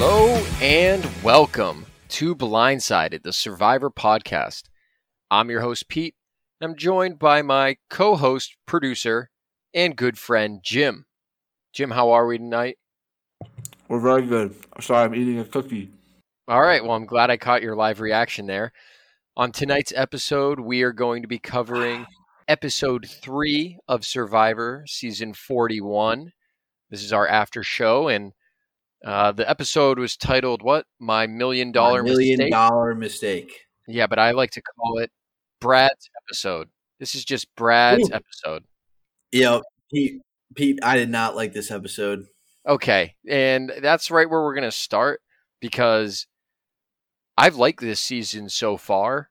Hello and welcome to Blindsided, the Survivor podcast. I'm your host, Pete. and I'm joined by my co host, producer, and good friend, Jim. Jim, how are we tonight? We're very good. Sorry, I'm eating a cookie. All right. Well, I'm glad I caught your live reaction there. On tonight's episode, we are going to be covering episode three of Survivor, season 41. This is our after show, and uh, the episode was titled "What? My Million Dollar My million Mistake." dollar mistake. Yeah, but I like to call it Brad's episode. This is just Brad's Ooh. episode. You know, Pete, Pete, I did not like this episode. Okay, and that's right where we're gonna start because I've liked this season so far.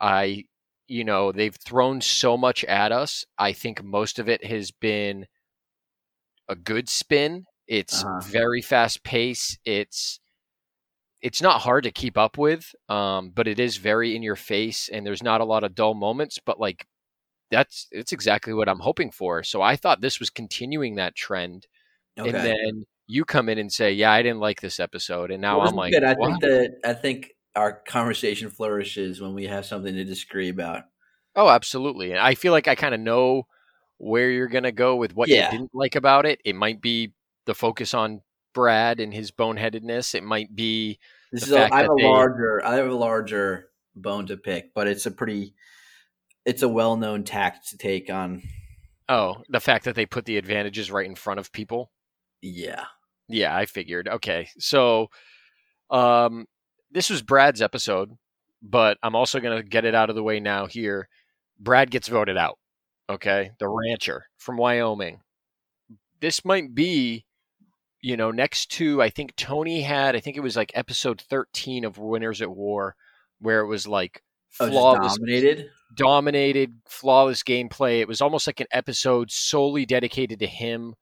I, you know, they've thrown so much at us. I think most of it has been a good spin. It's Uh-huh. very fast pace. It's it's not hard to keep up with, um, but it is very in your face, and there's not a lot of dull moments. But like, that's it's exactly what I'm hoping for. So I thought this was continuing that trend, Okay. and then you come in and say, "Yeah, I didn't like this episode," and now I'm like, good. I "What?" think that I think our conversation flourishes when we have something to disagree about. Oh, absolutely. And I feel like I kind of know where you're going to go with what Yeah. you didn't like about it. It might be the focus on Brad and his boneheadedness. It might be This is a, I have a they- larger I have a larger bone to pick, but it's a pretty it's a well known tact to take on. oh, the fact that they put the advantages right in front of people. Yeah. Yeah, I figured. Okay. So um this was Brad's episode, but I'm also going to get it out of the way now here. Brad gets voted out. Okay? The rancher from Wyoming. This might be you know, next to I think Tony had, I think it was like episode 13 of Winners at War where it was like Oh, flawless dominated. dominated, flawless gameplay. It was almost like an episode solely dedicated to him.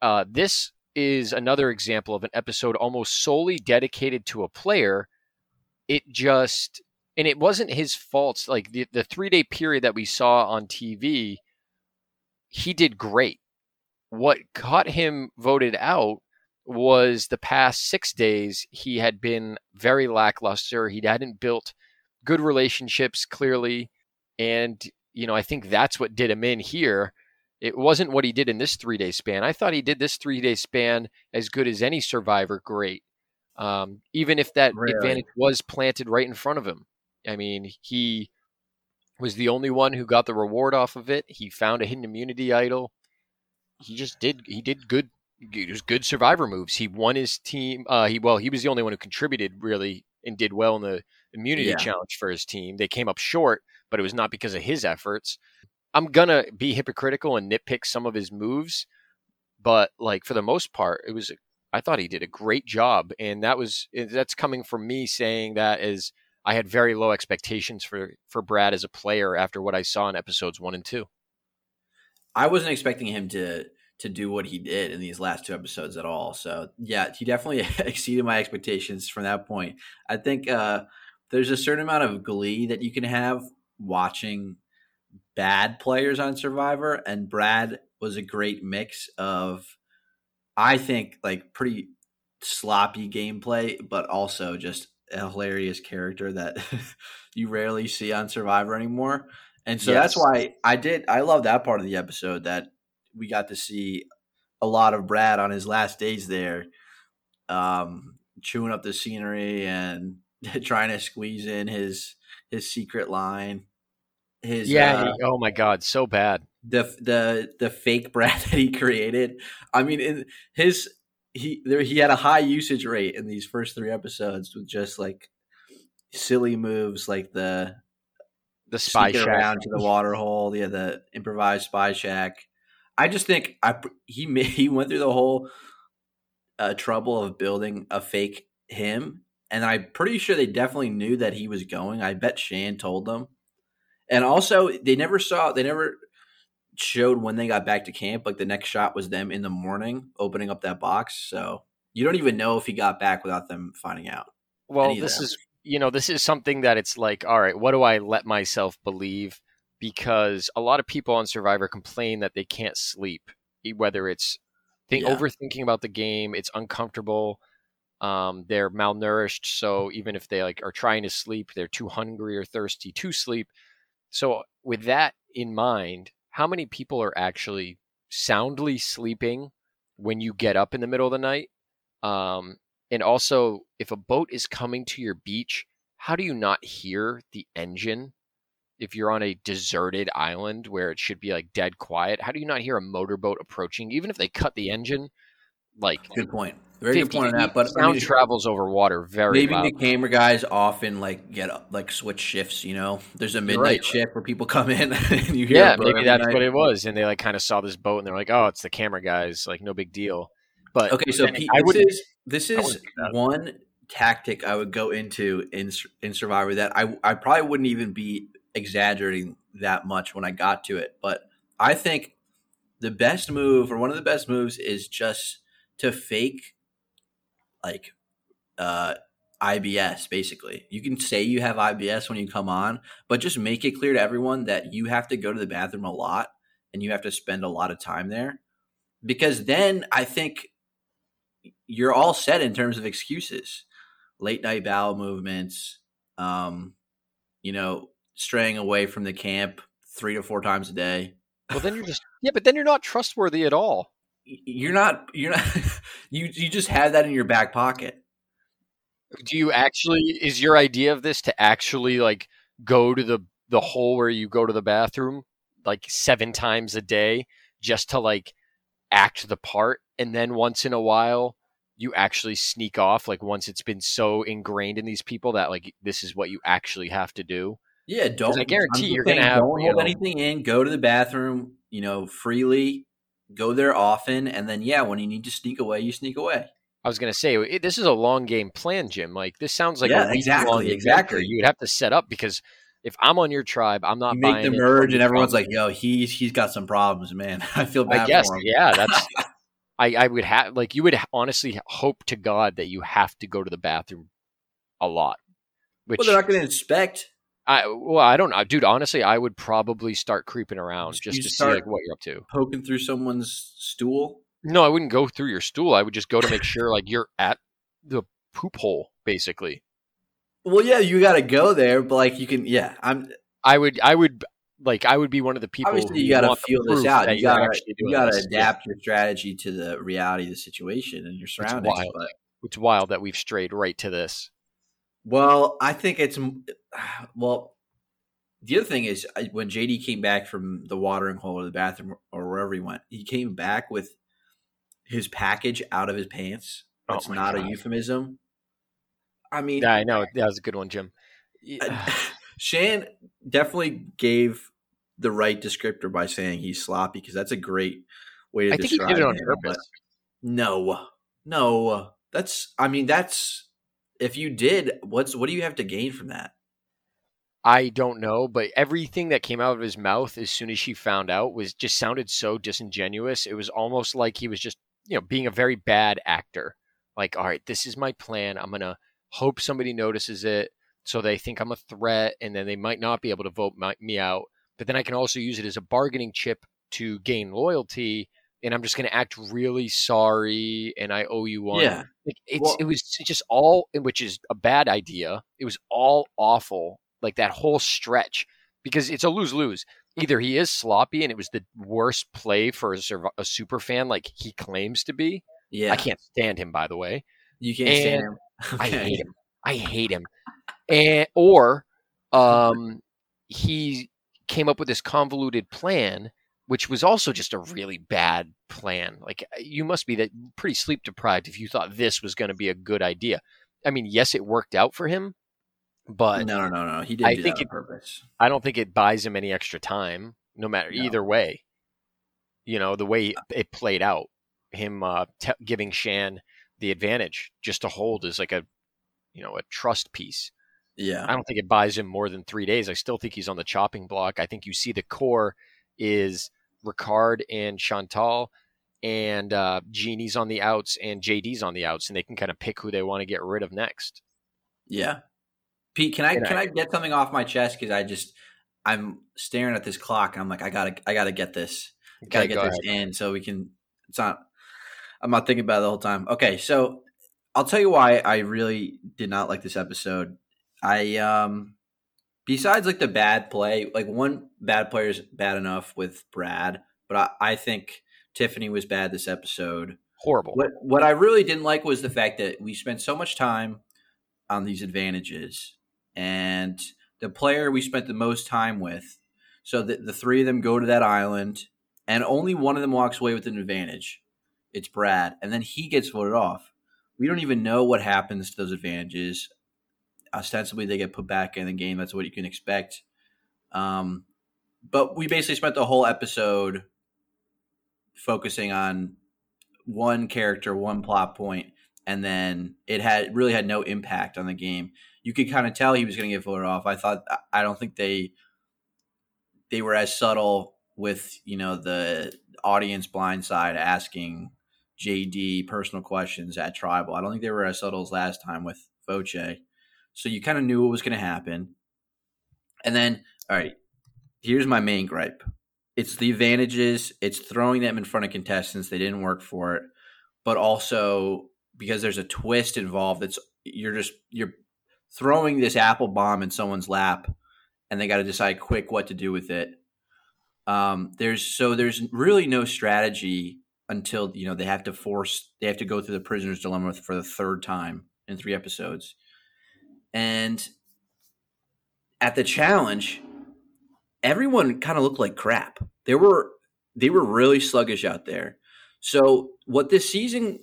Uh, this is another example of an episode almost solely dedicated to a player. It just, and it wasn't his fault. Like the, the three day period that we saw on TV, he did great. What got him voted out was the past six days, he had been very lackluster. He hadn't built good relationships clearly. And you know i think that's what did him in here. It wasn't what he did in this three day span. I thought he did this three day span as good as any survivor great um, even if that Really? advantage was planted right in front of him. I mean he was the only one who got the reward off of it. He found a hidden immunity idol he just did he did good it was good survivor moves he won his team uh he well he was the only one who contributed really and did well in the immunity Yeah. challenge for his team. They came up short, but it was not because of his efforts. I'm gonna be hypocritical and nitpick some of his moves, but like for the most part, it was I thought he did a great job, and that was that's coming from me saying that as I had very low expectations for for Brad as a player after what I saw in episodes one and two. I wasn't expecting him to to do what he did in these last two episodes at all. So yeah, he definitely exceeded my expectations from that point. I think uh, there's a certain amount of glee that you can have watching bad players on Survivor, and Brad was a great mix of, I think, like pretty sloppy gameplay, but also just a hilarious character that you rarely see on Survivor anymore. And so that's why I did. I love that part of the episode that we got to see a lot of Brad on his last days there, um, chewing up the scenery and trying to squeeze in his his secret line. His Yeah. uh, he- oh my God, so bad. the the the fake Brad that he created. I mean, in his he there he had a high usage rate in these first three episodes with just like silly moves like the The spy shack. around to the water hole, yeah, the improvised spy shack. I just think I he he went through the whole uh, trouble of building a fake him, and I'm pretty sure they definitely knew that he was going. I bet Shan told them, and also they never saw they never showed when they got back to camp. Like the next shot was them in the morning opening up that box, so you don't even know if he got back without them finding out. Well, this is you know this is something that it's like, all right, what do I let myself believe? Because a lot of people on Survivor complain that they can't sleep, whether it's think, Yeah. overthinking about the game, it's uncomfortable. Um, they're malnourished, so even if they like are trying to sleep, they're too hungry or thirsty to sleep. So with that in mind, how many people are actually soundly sleeping when you get up in the middle of the night? Um, and also, if a boat is coming to your beach, how do you not hear the engine if you're on a deserted island where it should be like dead quiet? How do you not hear a motorboat approaching, even if they cut the engine? Like, good point. Very good point on that. But sound I mean, travels over water very. Maybe loud. the camera guys often like get up, like switch shifts. You know, there's a midnight right. shift where people come in and you hear. Yeah, maybe that's night. what it was, and they like kind of saw this boat and they're like, "Oh, it's the camera guys." Like, no big deal. But okay, so Pete. This is, this is one tactic I would go into in in Survivor that I I probably wouldn't even be exaggerating that much when I got to it, but I think the best move or one of the best moves is just to fake like uh IBS basically. You can say you have IBS when you come on, but just make it clear to everyone that you have to go to the bathroom a lot and you have to spend a lot of time there. Because then I think you're all set in terms of excuses. Late night bowel movements, um, you know, straying away from the camp three to four times a day. Well, then you're just yeah, but then you're not trustworthy at all you're not you're not you you just have that in your back pocket do you actually is your idea of this to actually like go to the the hole where you go to the bathroom like seven times a day just to like act the part and then once in a while you actually sneak off like once it's been so ingrained in these people that like this is what you actually have to do yeah don't i guarantee you're gonna have don't hold know, anything in go to the bathroom you know freely go there often, and then yeah, when you need to sneak away, you sneak away. I was going to say it, this is a long game plan, Jim. Like this sounds like yeah, a exactly, exactly. You would have to set up because if I'm on your tribe, I'm not you make the merge, and everyone's like, "Yo, he's he's got some problems, man." I feel bad. I guess, yeah, that's. I I would have like you would honestly hope to God that you have to go to the bathroom a lot. Which, well, they're not going to inspect. I well, I don't know, dude. Honestly, I would probably start creeping around just you to see like what you're up to. Poking through someone's stool. No, I wouldn't go through your stool. I would just go to make sure like you're at the poop hole, basically. Well, yeah, you got to go there, but like you can, yeah. I'm. I would. I would like. I would be one of the people. Obviously, you got to feel this out. You got to. You got to adapt your strategy to the reality of the situation and your surroundings. It's wild. It's wild that we've strayed right to this. Well, I think it's well. The other thing is when JD came back from the watering hole or the bathroom or wherever he went, he came back with his package out of his pants. Oh That's oh not God. a euphemism. I mean, yeah, I know that was a good one, Jim. Shan definitely gave the right descriptor by saying he's sloppy because that's a great way to I describe think he did it on him, purpose. No, no, that's. I mean, that's if you did, what's what do you have to gain from that? I don't know, but everything that came out of his mouth as soon as she found out was just sounded so disingenuous. It was almost like he was just, you know, being a very bad actor. Like, all right, this is my plan. I'm going to hope somebody notices it so they think I'm a threat and then they might not be able to vote my, me out. But then I can also use it as a bargaining chip to gain loyalty and I'm just going to act really sorry and I owe you one. Yeah. Like it's well, it was just all which is a bad idea. It was all awful like that whole stretch because it's a lose-lose. Either he is sloppy and it was the worst play for a, a super fan like he claims to be. Yeah. I can't stand him by the way. You can't and stand him. Okay. I hate him. I hate him. And or um he came up with this convoluted plan which was also just a really bad plan. Like uh, you must be that pretty sleep deprived if you thought this was going to be a good idea. I mean, yes, it worked out for him, but no, no, no, no. He didn't I think it, purpose. I don't think it buys him any extra time, no matter no. either way. You know the way it played out, him uh, t- giving Shan the advantage just to hold is like a, you know, a trust piece. Yeah, I don't think it buys him more than three days. I still think he's on the chopping block. I think you see the core is Ricard and Shantel, and uh, Genie's on the outs and JD's on the outs, and they can kind of pick who they want to get rid of next. Yeah, Pete, can I can I, I get something off my chest because I just I'm staring at this clock. I'm like, I gotta I gotta get this, gotta get go this ahead. in so we can. It's not. I'm not thinking about it the whole time. Okay, so I'll tell you why I really did not like this episode. I um besides like the bad play, like one bad player is bad enough with Brad, but I, I think Tiffany was bad this episode. Horrible. What what I really didn't like was the fact that we spent so much time on these advantages, and the player we spent the most time with. So that the three of them go to that island, and only one of them walks away with an advantage. It's Brad, and then he gets voted off. We don't even know what happens to those advantages. Ostensibly, they get put back in the game. That's what you can expect. Um, but we basically spent the whole episode focusing on one character, one plot point, and then it had really had no impact on the game. You could kind of tell he was going to get voted off. I thought I don't think they they were as subtle with you know the audience blind side asking JD personal questions at Tribal. I don't think they were as subtle as last time with Voce. So you kind of knew what was going to happen. And then, all right, here's my main gripe. It's the advantages. It's throwing them in front of contestants. They didn't work for it, but also because there's a twist involved. that's you're just you're throwing this apple bomb in someone's lap, and they got to decide quick what to do with it. Um, there's so there's really no strategy until you know they have to force they have to go through the prisoner's dilemma for the third time in three episodes, and at the challenge, everyone kind of looked like crap. They were they were really sluggish out there. So what this season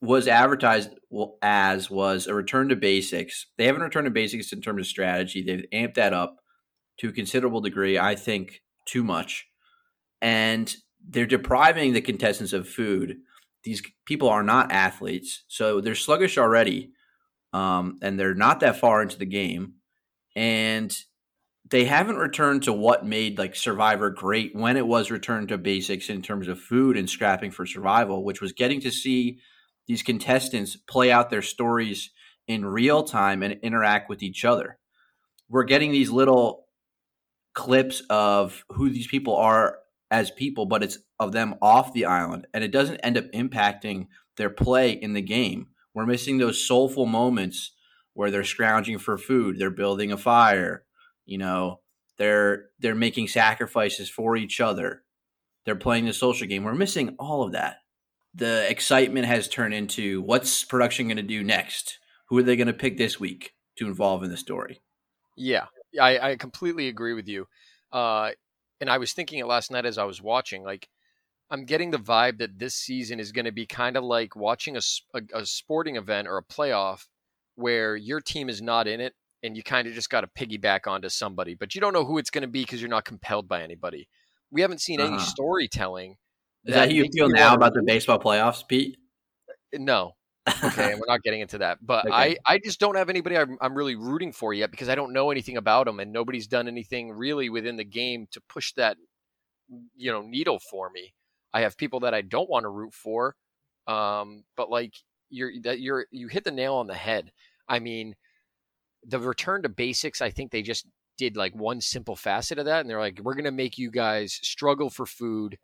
was advertised as was a return to basics. They haven't returned to basics in terms of strategy. They've amped that up to a considerable degree. I think too much, and they're depriving the contestants of food. These people are not athletes, so they're sluggish already, um, and they're not that far into the game, and they haven't returned to what made like Survivor great when it was returned to basics in terms of food and scrapping for survival, which was getting to see these contestants play out their stories in real time and interact with each other. We're getting these little clips of who these people are as people, but it's of them off the island, and it doesn't end up impacting their play in the game. We're missing those soulful moments where they're scrounging for food, they're building a fire, you know, they're they're making sacrifices for each other. They're playing the social game. We're missing all of that. The excitement has turned into what's production going to do next? Who are they going to pick this week to involve in the story? Yeah, I, I completely agree with you. Uh, and I was thinking it last night as I was watching. Like, I'm getting the vibe that this season is going to be kind of like watching a, a, a sporting event or a playoff where your team is not in it and you kind of just got to piggyback onto somebody, but you don't know who it's going to be because you're not compelled by anybody. We haven't seen uh-huh. any storytelling. Is that, that how you feel now about the baseball playoffs, Pete? Uh, no. okay, we're not getting into that, but okay. I, I just don't have anybody I'm, I'm really rooting for yet because I don't know anything about them, and nobody's done anything really within the game to push that, you know, needle for me. I have people that I don't want to root for, um, but like you're that you're you hit the nail on the head. I mean, the return to basics, I think they just did like one simple facet of that, and they're like, we're gonna make you guys struggle for food.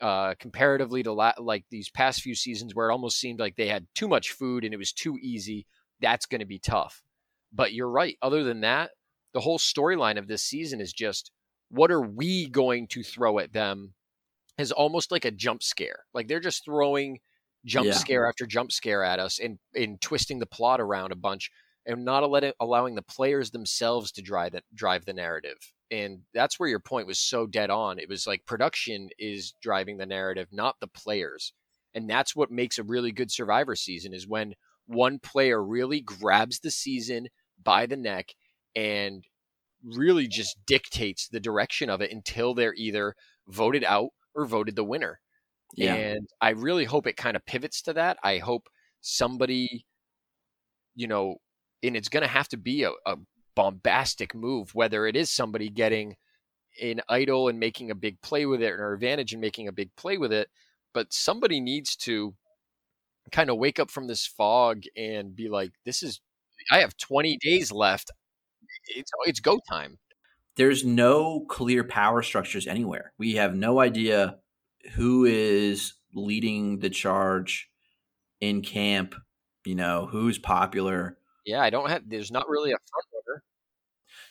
Uh, comparatively to la- like these past few seasons where it almost seemed like they had too much food and it was too easy, that's going to be tough. But you're right. Other than that, the whole storyline of this season is just what are we going to throw at them is almost like a jump scare. Like they're just throwing jump yeah. scare after jump scare at us and, and twisting the plot around a bunch and not allowing the players themselves to drive the, drive the narrative. And that's where your point was so dead on. It was like production is driving the narrative, not the players. And that's what makes a really good survivor season is when one player really grabs the season by the neck and really just dictates the direction of it until they're either voted out or voted the winner. Yeah. And I really hope it kind of pivots to that. I hope somebody, you know, and it's going to have to be a, a bombastic move, whether it is somebody getting an idol and making a big play with it or advantage and making a big play with it. But somebody needs to kind of wake up from this fog and be like, this is, I have 20 days left. It's, it's go time. There's no clear power structures anywhere. We have no idea who is leading the charge in camp You know, who's popular. Yeah, I don't have. There's not really a front runner.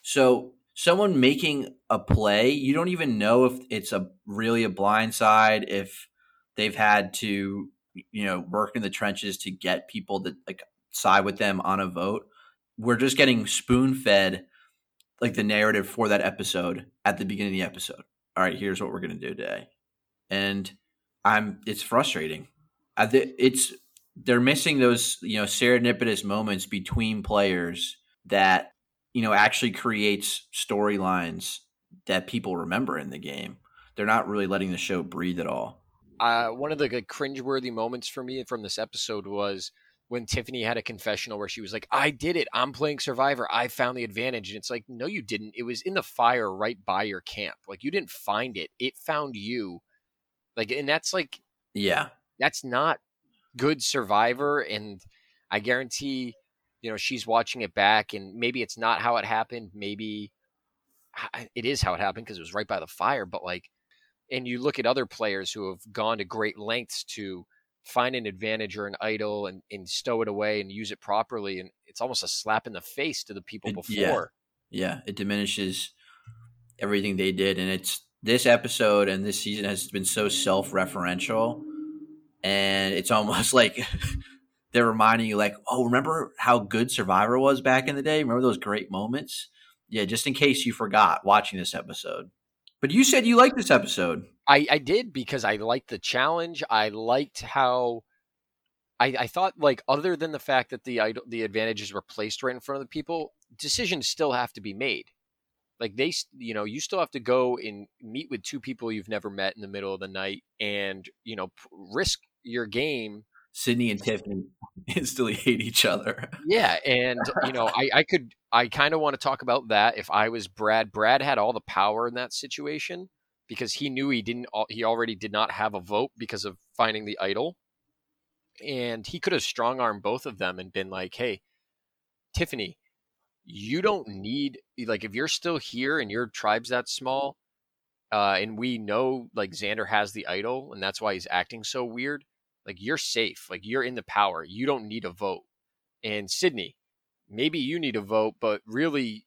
So someone making a play, you don't even know if it's a really a blind side, if they've had to, you know, work in the trenches to get people to like side with them on a vote. We're just getting spoon fed like the narrative for that episode at the beginning of the episode. All right, here's what we're gonna do today, and I'm. It's frustrating. I th- it's they're missing those you know serendipitous moments between players that you know actually creates storylines that people remember in the game. They're not really letting the show breathe at all. Uh, one of the like, cringeworthy moments for me from this episode was when Tiffany had a confessional where she was like, I did it. I'm playing Survivor. I found the advantage. And it's like, no, you didn't. It was in the fire right by your camp. Like, you didn't find it. It found you. Like, and that's like, Yeah. that's not good Survivor. And I guarantee, you know, she's watching it back and maybe it's not how it happened. Maybe it is how it happened because it was right by the fire. But like, and you look at other players who have gone to great lengths to find an advantage or an idol and, and stow it away and use it properly. And it's almost a slap in the face to the people It- before. yeah. Yeah. It diminishes everything they did. And it's this episode and this season has been so self referential. And it's almost like they're reminding you, like, oh, remember how good Survivor was back in the day? Remember those great moments? Yeah, just in case you forgot watching this episode. But you said you liked this episode. I, I did because I liked the challenge. I liked how I, I thought like other than the fact that the the advantages were placed right in front of the people, decisions still have to be made. Like they, you know, you still have to go and meet with two people you've never met in the middle of the night, and you know, risk your game Sydney and Tiffany instantly hate each other. Yeah, and you know, I, I could I kind of want to talk about that if I was Brad. Brad had all the power in that situation because he knew he didn't he already did not have a vote because of finding the idol. And he could have strong armed both of them and been like, "Hey, Tiffany, you don't need like if you're still here and your tribe's that small, uh, and we know like Xander has the idol and that's why he's acting so weird. Like you're safe. Like you're in the power. You don't need a vote." and Sydney, maybe you need a vote, but really,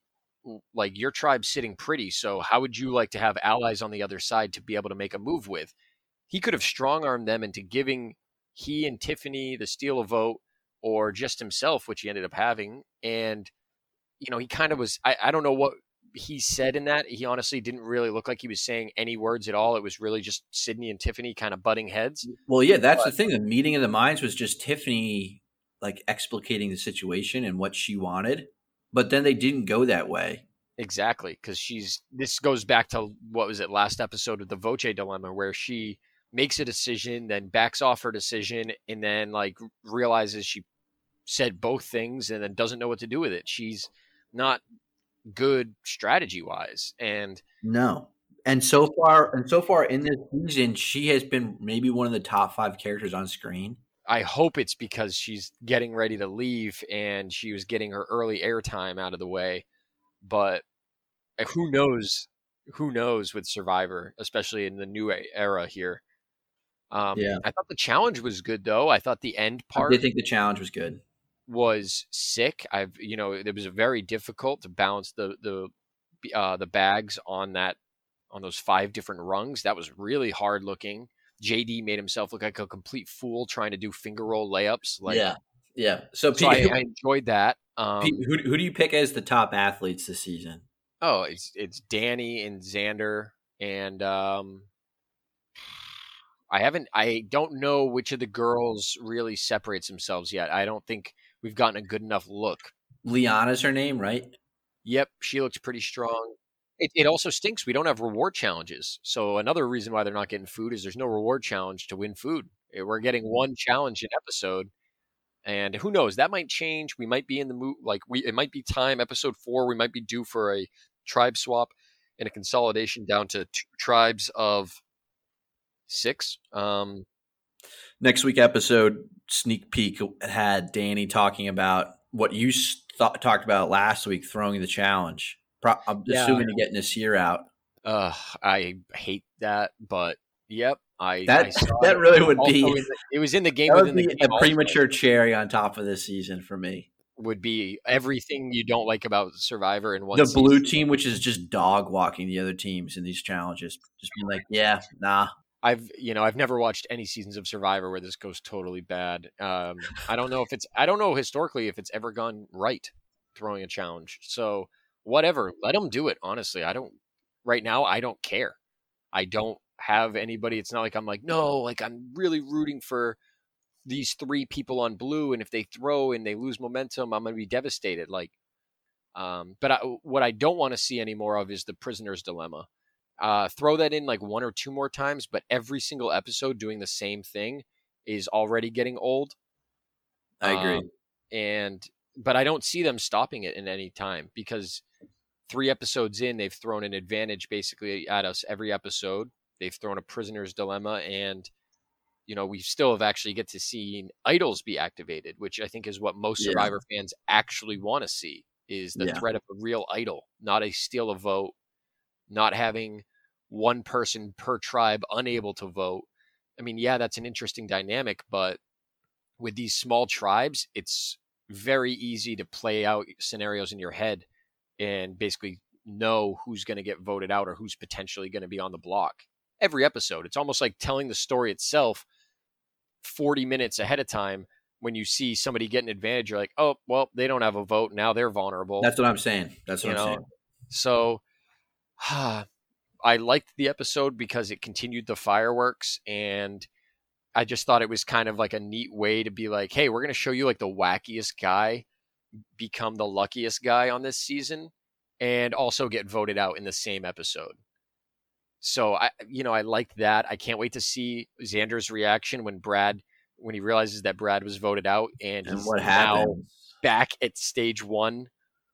like your tribe's sitting pretty. So how would you like to have allies on the other side to be able to make a move with? He could have strong armed them into giving he and Tiffany the steal a vote, or just himself, which he ended up having. And you know, he kind of was. I, I don't know what he said in that. He honestly didn't really look like he was saying any words at all. It was really just Sydney and Tiffany kind of butting heads. Well, yeah, that's the thing. The meeting of the minds was just Tiffany like explicating the situation and what she wanted, but then they didn't go that way. Exactly, because she's this goes back to what was it last episode of the Voce dilemma, where she makes a decision, then backs off her decision, and then like realizes she said both things, and then doesn't know what to do with it. She's not good strategy wise, and No. And so far, and so far in this season, she has been maybe one of the top five characters on screen. I hope it's because she's getting ready to leave and she was getting her early airtime out of the way. But who knows? Who knows with Survivor, especially in the new era here. Um, Yeah. I thought the challenge was good though. I thought the end I part did think the challenge was good. Was sick. I've you know it was very difficult to balance the the uh, the bags on that on those five different rungs. That was really hard looking. JD made himself look like a complete fool trying to do finger roll layups. Like, yeah, yeah. So, so Pete, I, I enjoyed that. Um, Pete, who, who do you pick as the top athletes this season? oh, it's it's Danny and Xander, and um, I haven't. I don't know which of the girls really separates themselves yet. I don't think we've gotten a good enough look. Liana's her name, right? Yep, she looks pretty strong. It, it also stinks we don't have reward challenges. So another reason why they're not getting food is there's no reward challenge to win food. Eh, We're getting one challenge an episode, and who knows? That might change. We might be in the mood like we. It might be time. Episode four, we might be due for a tribe swap and a consolidation down to two tribes of six. Um, Next week episode sneak peek had Danny talking about what you thought, talked about last week, throwing the challenge. Pro- I'm Yeah. assuming getting this year out. uh, I hate that, but yep. I That I that it. really would Also be the- it was in the game within the game. a premature cherry on top of this season for me. would be everything you don't like about Survivor in one. the season. blue team, which is just dog walking the other teams in these challenges, just being like, yeah, nah. I've you know I've never watched any seasons of Survivor where this goes totally bad. Um, I don't know if it's I don't know historically if it's ever gone right throwing a challenge. So whatever, let them do it. Honestly, I don't. Right now, I don't care. I don't have anybody. It's not like I'm like no, like I'm really rooting for these three people on blue, and if they throw and they lose momentum, I'm going to be devastated. Like, um, but I, what I don't want to see anymore of is the prisoner's dilemma uh, throw that in like one or two more times, but every single episode doing the same thing is already getting old. I agree. Um, and but I don't see them stopping it in any time because three episodes in, they've thrown an advantage basically at us every episode. They've thrown a prisoner's dilemma, and you know we still have actually get to see idols be activated, which I think is what most Yeah. Survivor fans actually want to see is the Yeah. threat of a real idol, not a steal a vote, not having one person per tribe unable to vote. I mean, yeah, that's an interesting dynamic, but with these small tribes, it's very easy to play out scenarios in your head and basically know who's going to get voted out or who's potentially going to be on the block. Every episode, it's almost like telling the story itself 40 minutes ahead of time. When you see somebody get an advantage, you're like, oh, well, they don't have a vote. Now they're vulnerable. That's what I'm saying. That's what you I'm know, saying. so I liked the episode because it continued the fireworks and I just thought it was kind of like a neat way to be like, hey, we're going to show you like the wackiest guy become the luckiest guy on this season and also get voted out in the same episode. So I you know, I liked that. I can't wait to see Xander's reaction when Brad when he realizes that Brad was voted out and, And he's what now happened? back at stage 1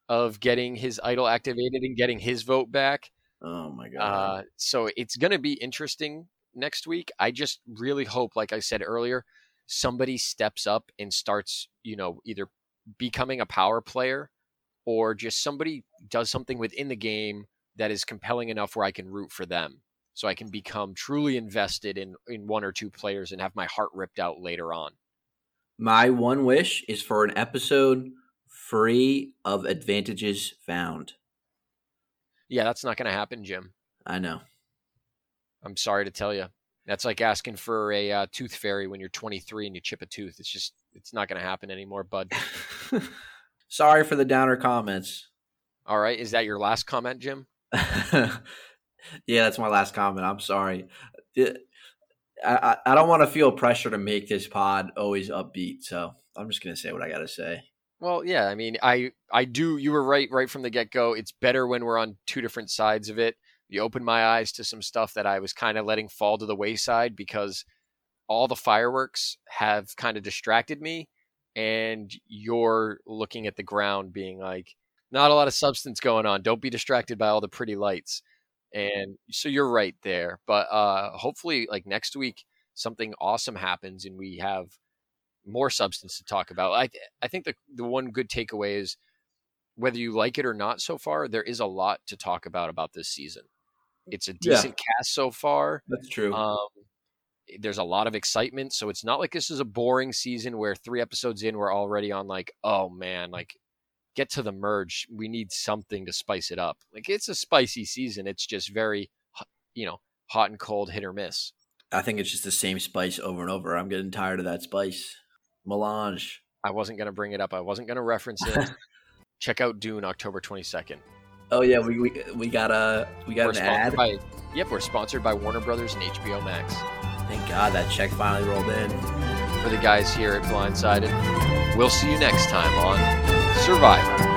of getting his idol activated and getting his vote back. Oh my god. Uh, so it's going to be interesting next week. I just really hope, like I said earlier, somebody steps up and starts, you know, either becoming a power player or just somebody does something within the game that is compelling enough where I can root for them. So I can become truly invested in, in one or two players and have my heart ripped out later on. My one wish is for an episode free of advantages found. Yeah, that's not going to happen, Jim. I know. I'm sorry to tell you. That's like asking for a uh, tooth fairy when you're 23 and you chip a tooth. It's just, it's not going to happen anymore, bud. Sorry for the downer comments. All right. Is that your last comment, Jim? yeah, that's my last comment. I'm sorry. I, I, I don't want to feel pressure to make this pod always upbeat, so I'm just gonna say what I gotta say. Well, yeah. I mean, I, I do. You were right, right from the get go. It's better when we're on two different sides of it. You opened my eyes to some stuff that I was kind of letting fall to the wayside because all the fireworks have kind of distracted me, and you're looking at the ground, being like, not a lot of substance going on. Don't be distracted by all the pretty lights. And so you're right there. But uh, hopefully, like next week, something awesome happens and we have more substance to talk about. I I think the the one good takeaway is whether you like it or not so far, there is a lot to talk about about this season. It's a Yeah. decent cast so far. That's true. Um, there's a lot of excitement, so it's not like this is a boring season where three episodes in we're already on like, oh man, like get to the merge. We need something to spice it up. Like it's a spicy season. It's just very, you know, hot and cold, hit or miss. I think it's just the same spice over and over. I'm getting tired of that spice. Melange. I wasn't gonna bring it up. I wasn't gonna reference it. Check out Dune October 22nd. Oh yeah, we we, we got a we got we're an ad. by yep, we're sponsored by Warner Brothers and HBO Max. Thank God that check finally rolled in. For the guys here at Blindsided, we'll see you next time on Survivor.